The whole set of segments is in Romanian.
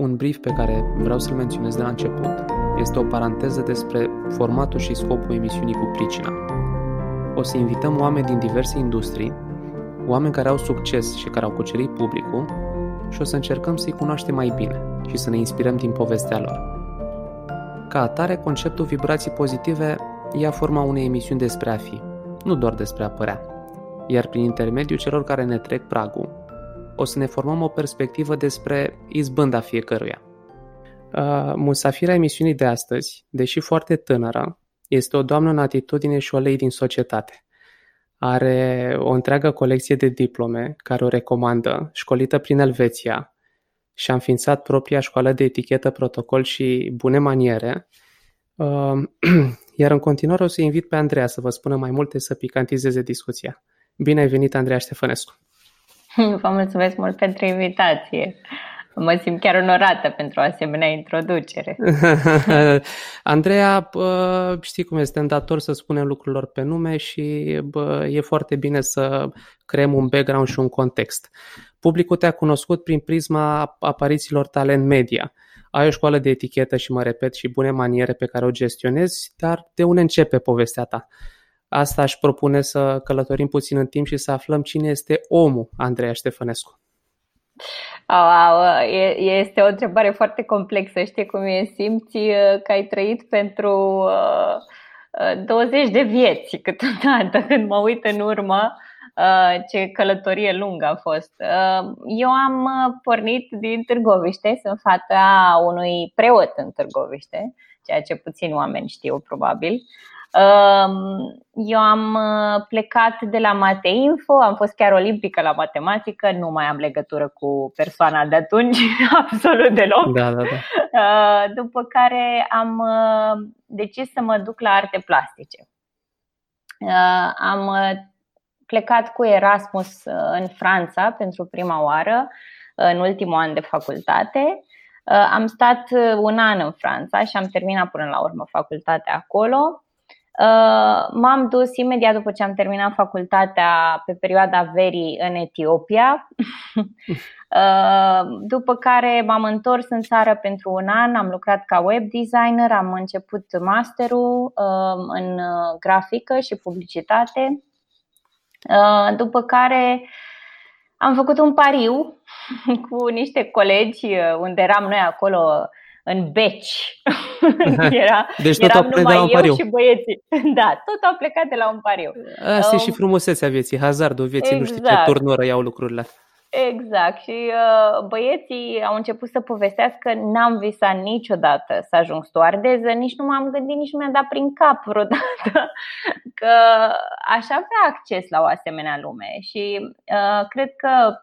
Un brief pe care vreau să-l menționez de la început este o paranteză despre formatul și scopul emisiunii cu pricina. O să invităm oameni din diverse industrii, oameni care au succes și care au cucerit publicul și o să încercăm să-i cunoaștem mai bine și să ne inspirăm din povestea lor. Ca atare, conceptul vibrații pozitive ia forma unei emisiuni despre a fi, nu doar despre a părea. Iar prin intermediul celor care ne trec pragul, o să ne formăm o perspectivă despre izbânda fiecăruia. Uh, musafira emisiunii de astăzi, deși foarte tânără, este o doamnă în atitudine și o lei din societate. Are o întreagă colecție de diplome care o recomandă, școlită prin Elveția, și a înființat propria școală de etichetă, protocol și bune maniere. Uh, iar în continuare o să invit pe Andreea să vă spună mai multe să picantizeze discuția. Bine ai venit, Andreea Ștefănescu! Vă mulțumesc mult pentru invitație. Mă simt chiar onorată pentru o asemenea introducere. Andreea, știi cum este, dator să spunem lucrurilor pe nume și bă, e foarte bine să creăm un background și un context. Publicul te-a cunoscut prin prisma aparițiilor tale în media. Ai o școală de etichetă și, mă repet, și bune maniere pe care o gestionezi, dar de unde începe povestea ta? Asta aș propune să călătorim puțin în timp și să aflăm cine este omul Andreea Ștefănescu. Wow, este o întrebare foarte complexă. Știi cum e? Simți uh, că ai trăit pentru 20 uh, de vieți câteodată când mă uit în urmă uh, ce călătorie lungă a fost. Eu am pornit din Târgoviște, sunt fata unui preot în Târgoviște, ceea ce puțini oameni știu probabil. Eu am uh, plecat de la Mateinfo, am fost chiar olimpică la matematică, nu mai am legătură cu persoana de atunci, absolut deloc. Da, da, da. Uh, după care am uh, decis să mă duc la arte plastice. Am plecat cu Erasmus în Franța pentru prima oară, în ultimul an de facultate. Am stat un an în Franța și am terminat până la urmă facultatea acolo. Uh, m-am dus imediat după ce am terminat facultatea pe perioada verii în Etiopia, uh, după care m-am întors în țară pentru un an, am lucrat ca web designer, am început masterul uh, în grafică și publicitate, după care am făcut un pariu cu niște colegi unde eram noi acolo în beci. Era, deci tot eram numai eu pariu. și băieții. Da, tot au plecat de la un pariu. Asta um, e și frumusețea vieții, hazardul vieții, exact. nu știu ce exact. turnură iau lucrurile. Exact. Și uh, băieții au început să povestească, n-am visat niciodată să ajung stoardeză, nici nu m-am gândit, nici nu mi-a dat prin cap vreodată că aș avea acces la o asemenea lume. Și uh, cred că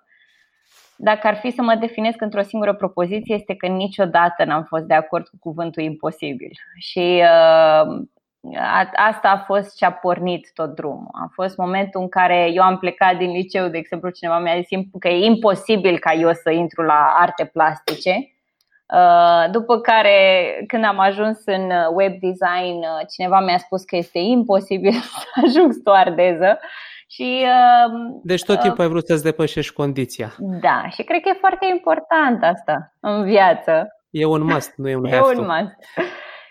dacă ar fi să mă definesc într-o singură propoziție, este că niciodată n-am fost de acord cu cuvântul imposibil. Și uh, asta a fost ce a pornit tot drumul. A fost momentul în care eu am plecat din liceu, de exemplu, cineva mi-a zis că e imposibil ca eu să intru la arte plastice. Uh, după care, când am ajuns în web design, uh, cineva mi-a spus că este imposibil să ajung stoardeză. Și, uh, deci tot timpul uh, ai vrut să-ți depășești condiția. Da, și cred că e foarte important asta în viață. E un must, nu e un E un must.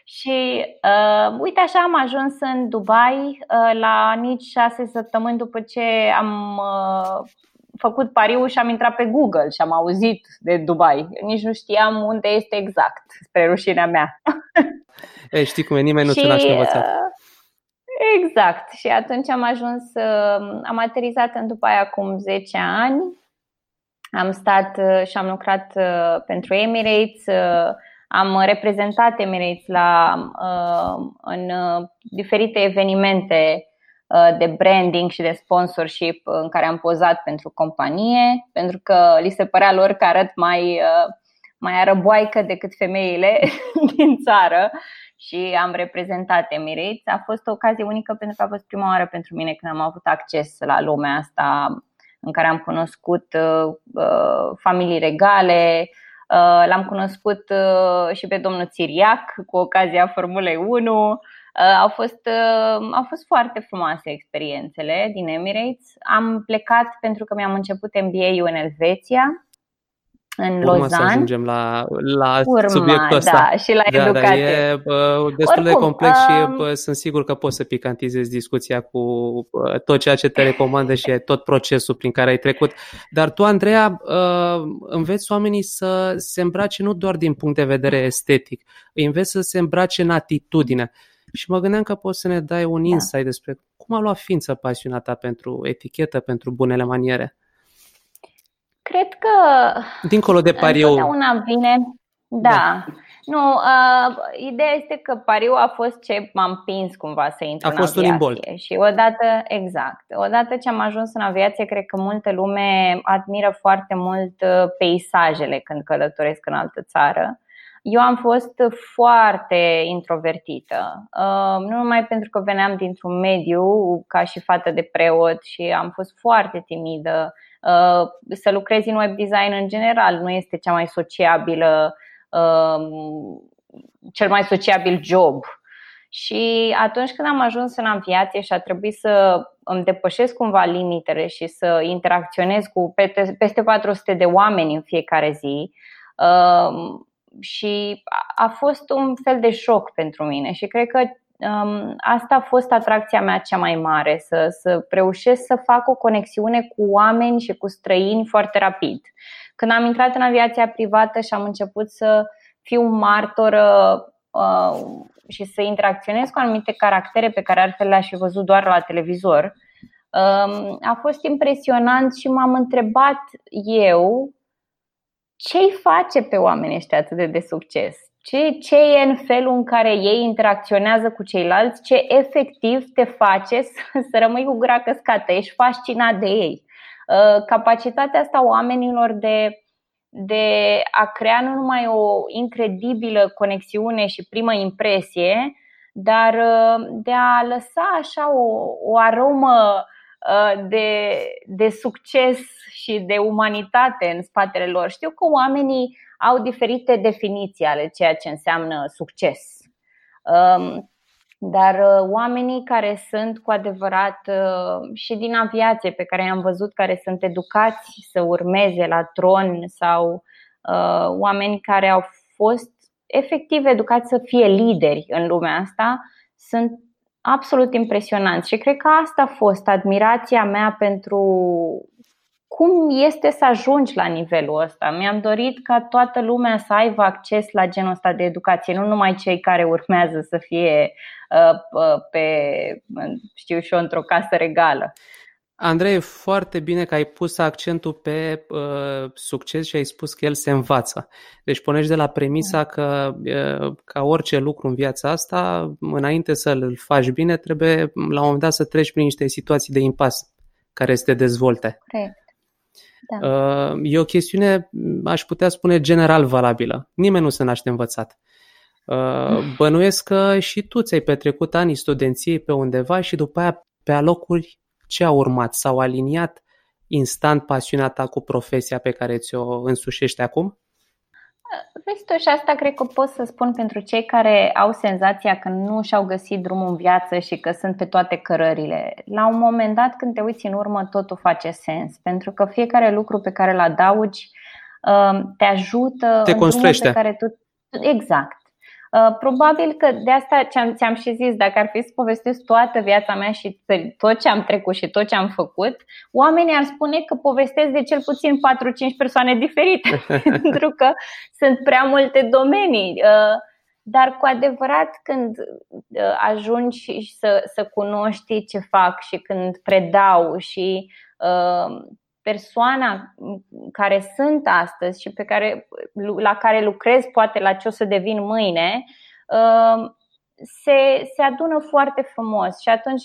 Și uh, uite așa am ajuns în Dubai uh, la nici șase săptămâni după ce am uh, făcut pariul și am intrat pe Google și am auzit de Dubai. Nici nu știam unde este exact, spre rușinea mea. Ei, știi cum e, nimeni nu ți l-a învățat. Uh, Exact. Și atunci am ajuns, uh, am aterizat în Dubai acum 10 ani. Am stat uh, și am lucrat uh, pentru Emirates. Am reprezentat Emirates la, în diferite evenimente de branding și de sponsorship în care am pozat pentru companie, pentru că li se părea lor că arăt mai, mai arăboaică decât femeile din țară și am reprezentat Emirates. A fost o ocazie unică pentru că a fost prima oară pentru mine când am avut acces la lumea asta în care am cunoscut uh, uh familii regale, uh, l-am cunoscut uh, și pe domnul Țiriac cu ocazia Formulei 1. Uh, au, fost, uh, au fost foarte frumoase experiențele din Emirates. Am plecat pentru că mi-am început MBA-ul în Elveția în Urma Lozan. să ajungem la, la Urma, subiectul ăsta. Da, și la da, educație. Da, e uh, destul Oricum, de complex um... și uh, sunt sigur că poți să picantizezi discuția cu uh, tot ceea ce te recomandă și tot procesul prin care ai trecut. Dar tu, Andreea, uh, înveți oamenii să se îmbrace nu doar din punct de vedere estetic, îi înveți să se îmbrace în atitudine. Și mă gândeam că poți să ne dai un da. insight despre cum a luat ființă pasiunea ta pentru etichetă, pentru bunele maniere. Cred că Dincolo de pariu. Întotdeauna vine. Da. da. Nu, uh, ideea este că pariu a fost ce m-a împins cumva să intru a în fost aviație. un imbol. Și odată, exact, odată ce am ajuns în aviație, cred că multă lume admiră foarte mult uh, peisajele când călătoresc în altă țară. Eu am fost foarte introvertită, uh, nu numai pentru că veneam dintr-un mediu ca și fată de preot și am fost foarte timidă Uh, să lucrezi în web design în general nu este cea mai sociabilă, um, cel mai sociabil job. Și atunci când am ajuns în aviație și a trebuit să îmi depășesc cumva limitele și să interacționez cu peste 400 de oameni în fiecare zi, um, și a fost un fel de șoc pentru mine și cred că um, asta a fost atracția mea cea mai mare, să, să reușesc să fac o conexiune cu oameni și cu străini foarte rapid. Când am intrat în aviația privată și am început să fiu martoră uh, și să interacționez cu anumite caractere pe care altfel le-aș fi văzut doar la televizor, um, a fost impresionant și m-am întrebat eu ce îi face pe oamenii ăștia atât de de succes ce, ce e în felul în care ei interacționează cu ceilalți, ce efectiv te face să, să rămâi cu gura căscată, ești fascinat de ei. Uh, capacitatea asta oamenilor de, de a crea nu numai o incredibilă conexiune și primă impresie, dar uh, de a lăsa așa o, o aromă uh, de, de succes și de umanitate în spatele lor. Știu că oamenii au diferite definiții ale ceea ce înseamnă succes. Um, dar uh, oamenii care sunt cu adevărat uh, și din aviație, pe care i-am văzut, care sunt educați să urmeze la tron sau uh, oameni care au fost efectiv educați să fie lideri în lumea asta, sunt absolut impresionanți. Și cred că asta a fost admirația mea pentru cum este să ajungi la nivelul ăsta. Mi-am dorit ca toată lumea să aibă acces la genul ăsta de educație, nu numai cei care urmează să fie uh, uh, pe, știu și eu, într-o casă regală. Andrei, foarte bine că ai pus accentul pe uh, succes și ai spus că el se învață. Deci pornești de la premisa că uh, ca orice lucru în viața asta, înainte să-l faci bine, trebuie la un moment dat să treci prin niște situații de impas care să te dezvolte. Corect. Da. Uh, e o chestiune, aș putea spune, general valabilă. Nimeni nu se naște învățat. Uh, bănuiesc că și tu ți-ai petrecut anii studenției pe undeva și după aia pe alocuri ce a urmat? S-au aliniat instant pasiunea ta cu profesia pe care ți-o însușești acum? Vezi tu, și asta cred că pot să spun pentru cei care au senzația că nu și-au găsit drumul în viață și că sunt pe toate cărările. La un moment dat, când te uiți în urmă, totul face sens, pentru că fiecare lucru pe care îl adaugi um, te ajută te în construiește. pe care tu... Exact. Uh, probabil că de asta ți-am, și zis, dacă ar fi să povestesc toată viața mea și tot ce am trecut și tot ce am făcut, oamenii ar spune că povestesc de cel puțin 4-5 persoane diferite, pentru că sunt prea multe domenii. Uh, dar cu adevărat când uh, ajungi să, să cunoști ce fac și când predau și persoana care sunt astăzi și pe care, la care lucrez poate la ce o să devin mâine, uh, se, se adună foarte frumos și atunci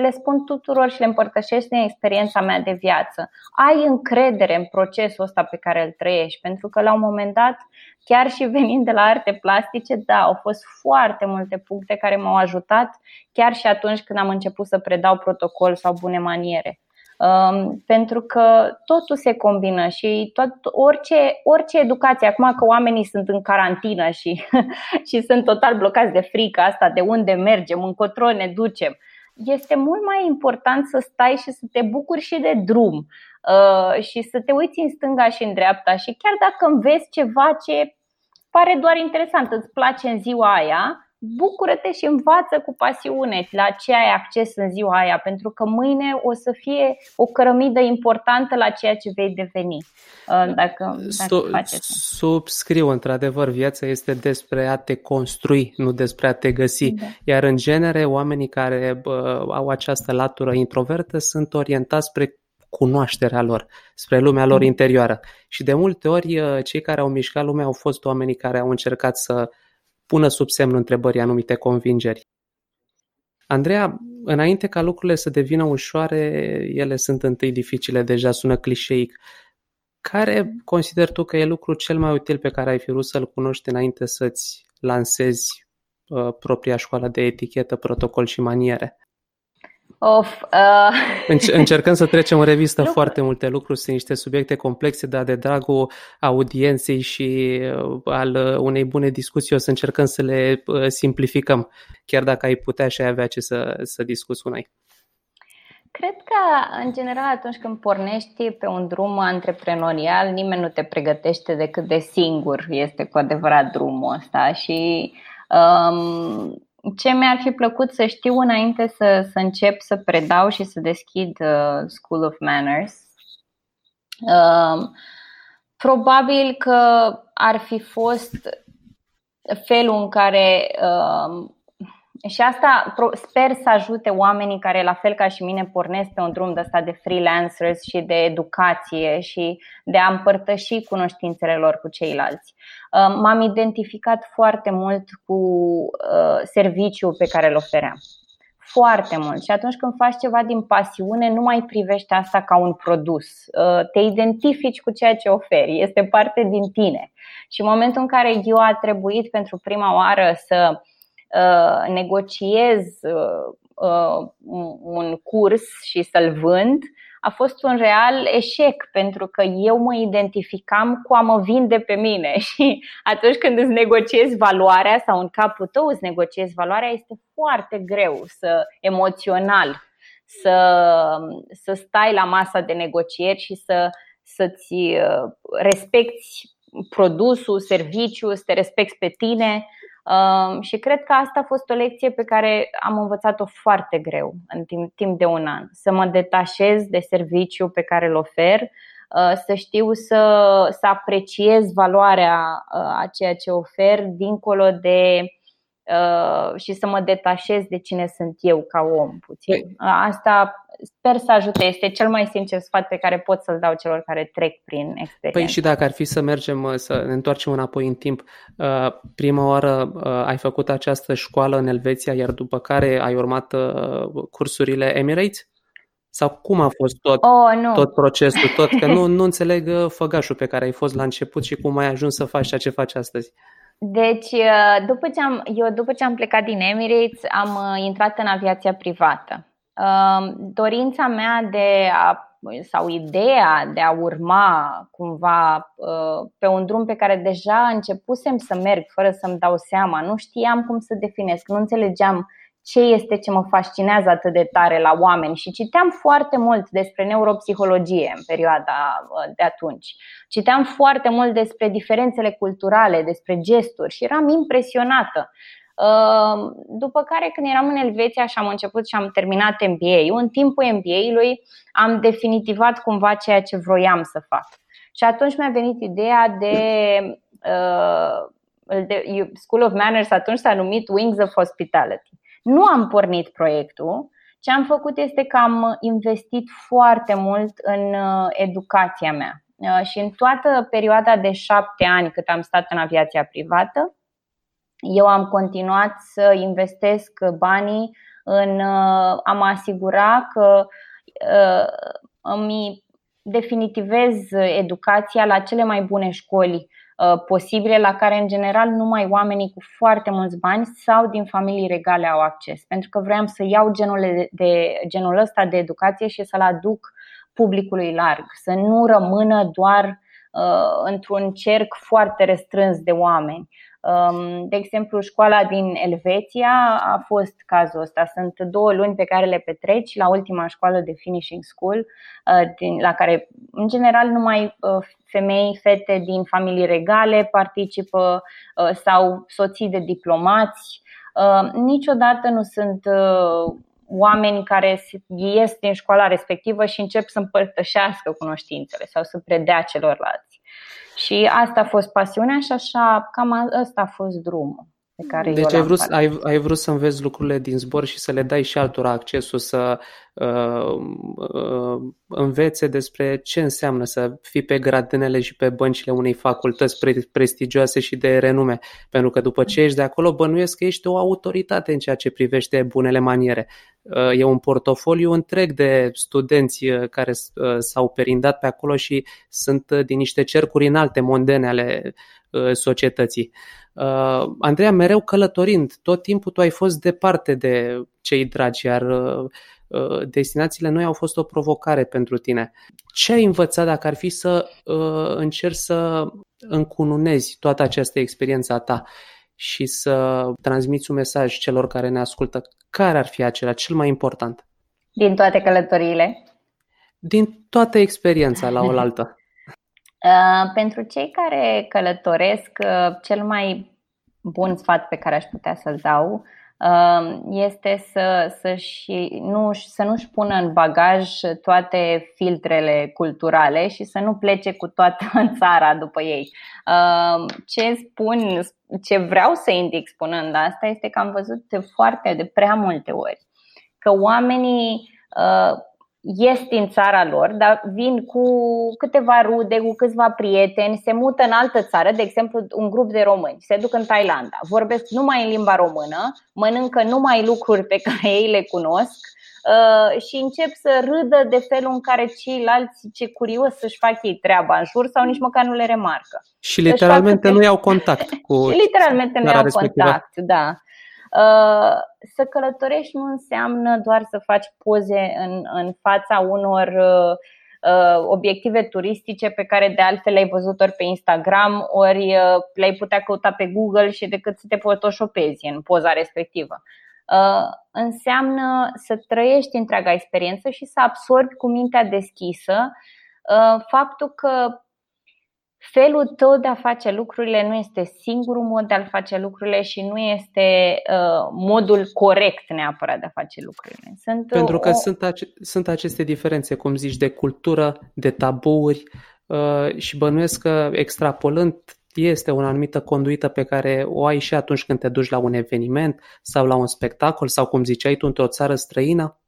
le spun tuturor și le împărtășesc din experiența mea de viață. Ai încredere în procesul ăsta pe care îl trăiești, pentru că la un moment dat, chiar și venind de la arte plastice, da, au fost foarte multe puncte care m-au ajutat chiar și atunci când am început să predau protocol sau bune maniere. Um, pentru că totul se combină și tot, orice, orice educație, acum că oamenii sunt în carantină și, și sunt total blocați de frică asta, de unde mergem, încotro ne ducem, este mult mai important să stai și să te bucuri și de drum. și să te uiți în stânga și în dreapta și chiar dacă înveți ceva ce pare doar interesant, îți place în ziua aia, bucură-te și învață cu pasiune la ce ai acces în ziua aia, pentru că mâine o să fie o cărămidă importantă la ceea ce vei deveni. Uh, dacă, dacă Subscriu, într-adevăr, viața este despre a te construi, nu despre a te găsi. Da. Iar în genere, oamenii care bă, au această latură introvertă sunt orientați spre cunoașterea lor, spre lumea lor mm. interioară. Și de multe ori, uh, cei care au mișcat lumea au fost oamenii care au încercat să pună sub semnul întrebării anumite convingeri. Andreea, înainte ca lucrurile să devină ușoare, ele sunt întâi dificile, deja sună clișeic. Care consider tu că e lucrul cel mai util pe care ai fi vrut să-l cunoști înainte să-ți lansezi uh, propria școală de etichetă, protocol și maniere? Of, uh... Încercăm să trecem în revistă Lucru. foarte multe lucruri, sunt niște subiecte complexe, dar de dragul audienței și uh, al uh, unei bune discuții o să încercăm să le uh, simplificăm, chiar dacă ai putea și ai avea ce să, să discuți cu noi. Cred că, în general, atunci când pornești pe un drum antreprenorial, nimeni nu te pregătește decât de singur este cu adevărat drumul ăsta și um, ce mi-ar fi plăcut să știu înainte să, să încep să predau și să deschid uh, School of Manners? Uh, probabil că ar fi fost felul în care uh, și asta sper să ajute oamenii care, la fel ca și mine, pornesc pe un drum de ăsta de freelancers și de educație și de a împărtăși cunoștințele lor cu ceilalți. Uh, m-am identificat foarte mult cu uh, serviciul pe care îl ofeream. Foarte mult. Și atunci când faci ceva din pasiune, nu mai privești asta ca un produs. Uh, te identifici cu ceea ce oferi. Este parte din tine. Și în momentul în care eu a trebuit pentru prima oară să Uh, negociez uh, uh, un curs și să-l vând, a fost un real eșec pentru că eu mă identificam cu a mă vinde pe mine. Și atunci când îți negociezi valoarea sau în capul tău îți negociezi valoarea, este foarte greu să emoțional să, să stai la masa de negocieri și să, să-ți respecti produsul, serviciul, să te respecti pe tine și cred că asta a fost o lecție pe care am învățat-o foarte greu în timp, timp de un an. Să mă detașez de serviciu pe care îl ofer, uh, să știu să, să apreciez valoarea uh, a ceea ce ofer dincolo de uh, și să mă detașez de cine sunt eu ca om puțin. Păi- asta sper să ajute. Este cel mai sincer sfat pe care pot să-l dau celor care trec prin experiență. Păi și dacă ar fi să mergem, să ne întoarcem înapoi în timp, uh, prima oară uh, ai făcut această școală în Elveția, iar după care ai urmat uh, cursurile Emirates? Sau cum a fost tot, oh, nu. tot procesul? Tot, că nu, nu înțeleg făgașul pe care ai fost la început și cum ai ajuns să faci ceea ce faci astăzi. Deci, după ce am, eu după ce am plecat din Emirates, am intrat în aviația privată. Dorința mea de a sau ideea de a urma cumva uh, pe un drum pe care deja începusem să merg fără să-mi dau seama, nu știam cum să definesc, nu înțelegeam ce este ce mă fascinează atât de tare la oameni și citeam foarte mult despre neuropsihologie în perioada uh, de atunci. Citeam foarte mult despre diferențele culturale, despre gesturi și eram impresionată. Ehm, după care, când eram în Elveția și am început și am terminat MBA-ul, în timpul MBA-ului am definitivat cumva ceea ce vroiam să fac. Și atunci mi-a venit ideea de, uh, de School of Manners, atunci s-a numit Wings of Hospitality. Nu am pornit proiectul, ce am făcut este că am investit foarte mult în uh, educația mea. Uh, și în toată perioada de șapte ani cât am stat în aviația privată, eu am continuat să investesc banii în uh, a mă asigura că uh, îmi definitivez educația la cele mai bune școli uh, posibile, la care în general numai oamenii cu foarte mulți bani sau din familii regale au acces. Pentru că vreau să iau genul, de, de, genul ăsta de educație și să-l aduc publicului larg, să nu rămână doar într-un cerc foarte restrâns de oameni. Um, de exemplu, școala din Elveția a fost cazul ăsta. Sunt două luni pe care le petreci la ultima școală de finishing school, uh, la care, în general, numai uh, femei, fete din familii regale participă uh, sau soții de diplomați. Niciodată nu sunt oameni care ies din școala respectivă și încep să împărtășească cunoștințele sau să predea celorlalți. Și asta a fost pasiunea și așa, cam asta a fost drumul pe care deci eu ai vrut, ai, ai vrut să înveți lucrurile din zbor și să le dai și altora accesul să uh, uh, învețe despre ce înseamnă să fii pe gradinele și pe băncile unei facultăți pre- prestigioase și de renume. Pentru că după ce ești de acolo, bănuiesc că ești o autoritate în ceea ce privește bunele maniere. Uh, e un portofoliu întreg de studenți uh, care uh, s-au perindat pe acolo și sunt uh, din niște cercuri înalte mondene ale uh, societății. Uh, Uh, Andreea, mereu călătorind, tot timpul tu ai fost departe de cei dragi, iar uh, uh, destinațiile noi au fost o provocare pentru tine. Ce ai învățat dacă ar fi să uh, încerci să încununezi toată această experiență a ta și să transmiți un mesaj celor care ne ascultă? Care ar fi acela cel mai important? Din toate călătoriile? Din toată experiența la oaltă. Uh, pentru cei care călătoresc, uh, cel mai bun sfat pe care aș putea să-l dau uh, este să, să-și, nu, să nu-și pună în bagaj toate filtrele culturale și să nu plece cu toată țara după ei. Ce spun, ce vreau să indic spunând asta este că am văzut foarte, de prea multe ori că oamenii ies din țara lor, dar vin cu câteva rude, cu câțiva prieteni, se mută în altă țară, de exemplu un grup de români, se duc în Thailanda, vorbesc numai în limba română, mănâncă numai lucruri pe care ei le cunosc uh, și încep să râdă de felul în care ceilalți, ce curios să-și fac ei treaba în jur sau nici măcar nu le remarcă. Și literalmente nu iau contact cu Literalmente nu iau contact, da. Uh, să călătorești nu înseamnă doar să faci poze în, în fața unor uh, uh, obiective turistice pe care de altfel le-ai văzut ori pe Instagram, ori le-ai putea căuta pe Google și decât să te photoshopezi în poza respectivă. Înseamnă să trăiești întreaga experiență și să absorbi cu mintea deschisă faptul că felul tău de a face lucrurile nu este singurul mod de a face lucrurile și nu este uh, modul corect neapărat de a face lucrurile. Sunt Pentru că o... sunt, ace- sunt aceste diferențe, cum zici, de cultură, de tabuuri uh, și bănuiesc că extrapolând este o anumită conduită pe care o ai și atunci când te duci la un eveniment sau la un spectacol sau, cum ziceai tu, într-o țară străină?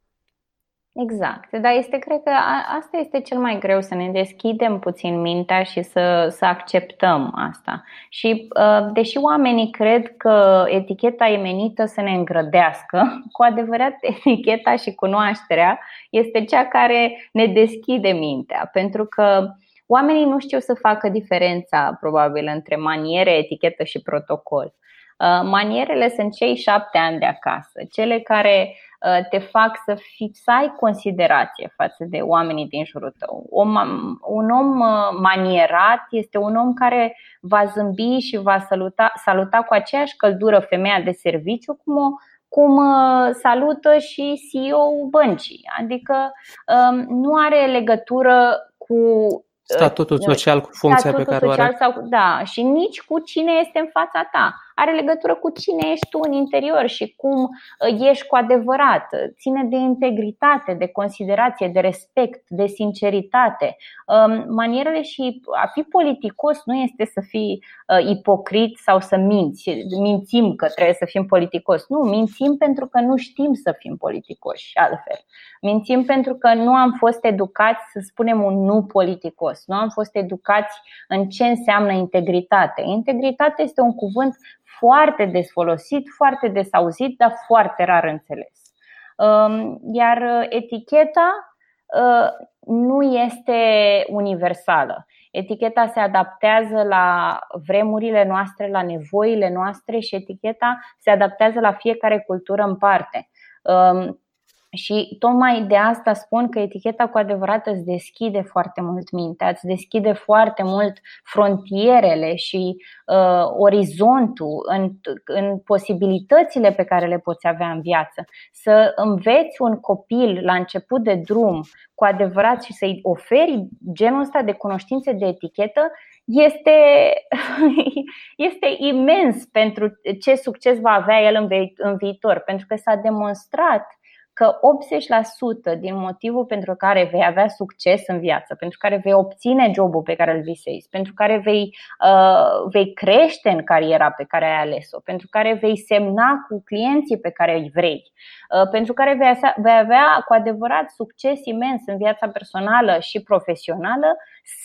Exact, dar este, cred că asta este cel mai greu, să ne deschidem puțin mintea și să, să acceptăm asta. Și uh, deși oamenii cred că eticheta e menită să ne îngrădească, cu adevărat eticheta și cunoașterea este cea care ne deschide mintea, pentru că oamenii nu știu să facă diferența probabil între maniere, etichetă și protocol. Uh, manierele sunt cei șapte ani de acasă, cele care Uh, te fac să, fii, să ai considerație față de oamenii din jurul tău. Un om uh, manierat este un om care va zâmbi și va saluta, saluta cu aceeași căldură femeia de serviciu cum o cum uh, salută și CEO băncii. Adică um, nu are legătură cu statutul social, cu funcția pe care o are. Sau, da, și nici cu cine este în fața ta are legătură cu cine ești tu în interior și cum uh, ești cu adevărat. Ține de integritate, de considerație, de respect, de sinceritate. Um, manierele și a fi politicos nu este să fii uh, ipocrit sau să minți. Mințim că trebuie să fim politicos. Nu, mințim pentru că nu știm să fim politicoși altfel. Mințim pentru că nu am fost educați să spunem un nu politicos. Nu am fost educați în ce înseamnă integritate. Integritate este un cuvânt foarte des folosit, foarte des auzit, dar foarte rar înțeles. Um, iar uh, eticheta uh, nu este universală. Eticheta se adaptează la vremurile noastre, la nevoile noastre și eticheta se adaptează la fiecare cultură în parte. Um, Și tocmai de asta spun că eticheta cu adevărat îți deschide foarte mult mintea, îți deschide foarte mult frontierele și uh, orizontul în, în posibilitățile pe care le poți avea în viață. Să înveți un copil la început de drum cu adevărat și să-i oferi genul ăsta de cunoștințe de etichetă este, este imens pentru ce succes va avea el în, vi- în viitor, pentru că s-a demonstrat că 80% din motivul pentru care vei avea succes în viață, pentru care vei obține jobul pe care îl visezi, pentru care vei, uh, vei crește în cariera pe care ai ales-o, pentru care vei semna cu clienții pe care îi vrei, uh, pentru care vei avea, vei avea cu adevărat succes imens în viața personală și profesională,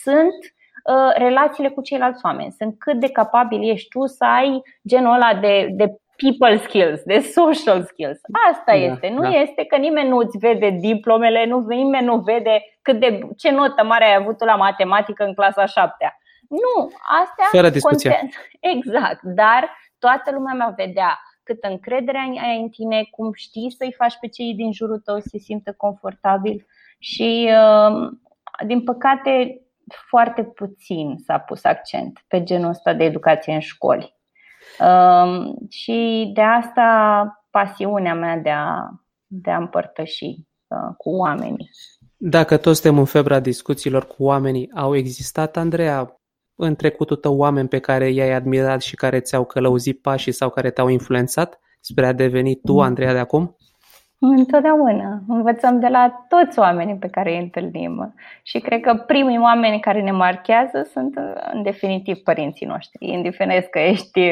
sunt uh, relațiile cu ceilalți oameni. Sunt cât de capabil ești tu să ai genul ăla de, de people skills, de social skills. Asta da, este. Nu da. este că nimeni nu îți vede diplomele, nu, nimeni nu vede cât de, ce notă mare ai avut la matematică în clasa șaptea. Nu, astea Fără discuție. Content. Exact, dar toată lumea va vedea cât încredere ai în tine, cum știi să-i faci pe cei din jurul tău să se simtă confortabil și, um, din păcate, foarte puțin s-a pus accent pe genul ăsta de educație în școli. Um, și de asta pasiunea mea de a, de a împărtăși uh, cu oamenii. Dacă toți suntem în febra discuțiilor cu oamenii, au existat, Andreea, în trecutul tău oameni pe care i-ai admirat și care ți-au călăuzit pașii sau care te-au influențat spre a deveni tu, mm. Andreea, de acum? Întotdeauna. Învățăm de la toți oamenii pe care îi întâlnim. Și cred că primii oameni care ne marchează sunt, în definitiv, părinții noștri. Indiferent că ești,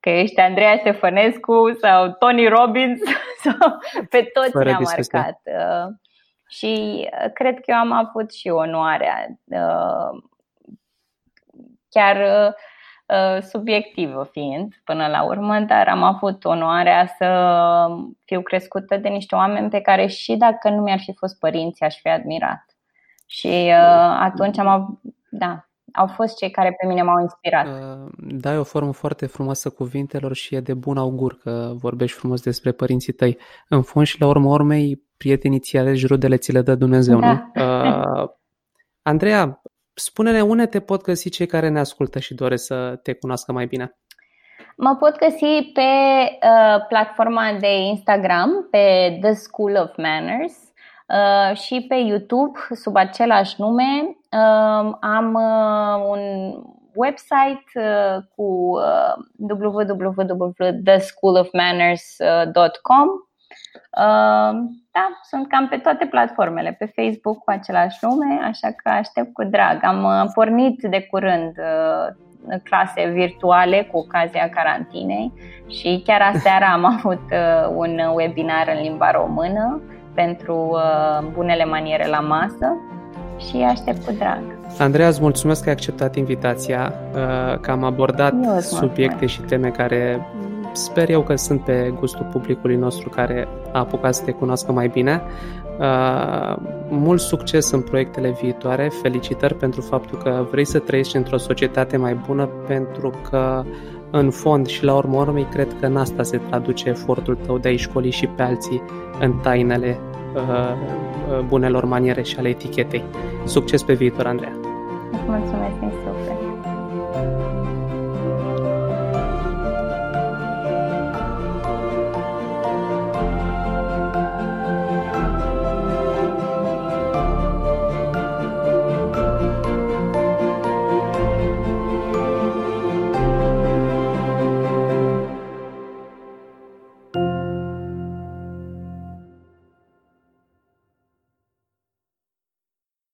că ești Andreea Ștefănescu sau Tony Robbins, sau pe toți Fără ne-a discuție. marcat. Și cred că eu am avut și onoarea chiar Uh, subiectivă fiind până la urmă, dar am avut onoarea să fiu crescută de niște oameni pe care și dacă nu mi-ar fi fost părinți, aș fi admirat. Și uh, atunci am avut, da, au fost cei care pe mine m-au inspirat. Uh, da, e o formă foarte frumoasă cuvintelor și e de bun augur că vorbești frumos despre părinții tăi. În fond și la urmă urmei, prietenii ți aleși, rudele ți le dă Dumnezeu, da. nu? Uh, Andreea, Spune-ne unde te pot găsi cei care ne ascultă și doresc să te cunoască mai bine. Mă pot găsi pe uh, platforma de Instagram, pe The School of Manners uh, și pe YouTube sub același nume. Uh, am uh, un website uh, cu uh, www.theschoolofmanners.com da, sunt cam pe toate platformele, pe Facebook cu același nume, așa că aștept cu drag. Am uh, pornit de curând uh, clase virtuale cu ocazia carantinei și chiar aseară am avut uh, un webinar în limba română pentru bunele maniere la masă și aștept cu drag. Andreea, îți mulțumesc că ai acceptat invitația, că am abordat subiecte și teme care sper eu că sunt pe gustul publicului nostru care a apucat să te cunoască mai bine. Uh, mult succes în proiectele viitoare, felicitări pentru faptul că vrei să trăiești într-o societate mai bună pentru că în fond și la urmă urmei cred că în asta se traduce efortul tău de a-i școli și pe alții în tainele uh, uh bunelor maniere și ale etichetei. Succes pe viitor, Andreea! Mulțumesc, Nisu!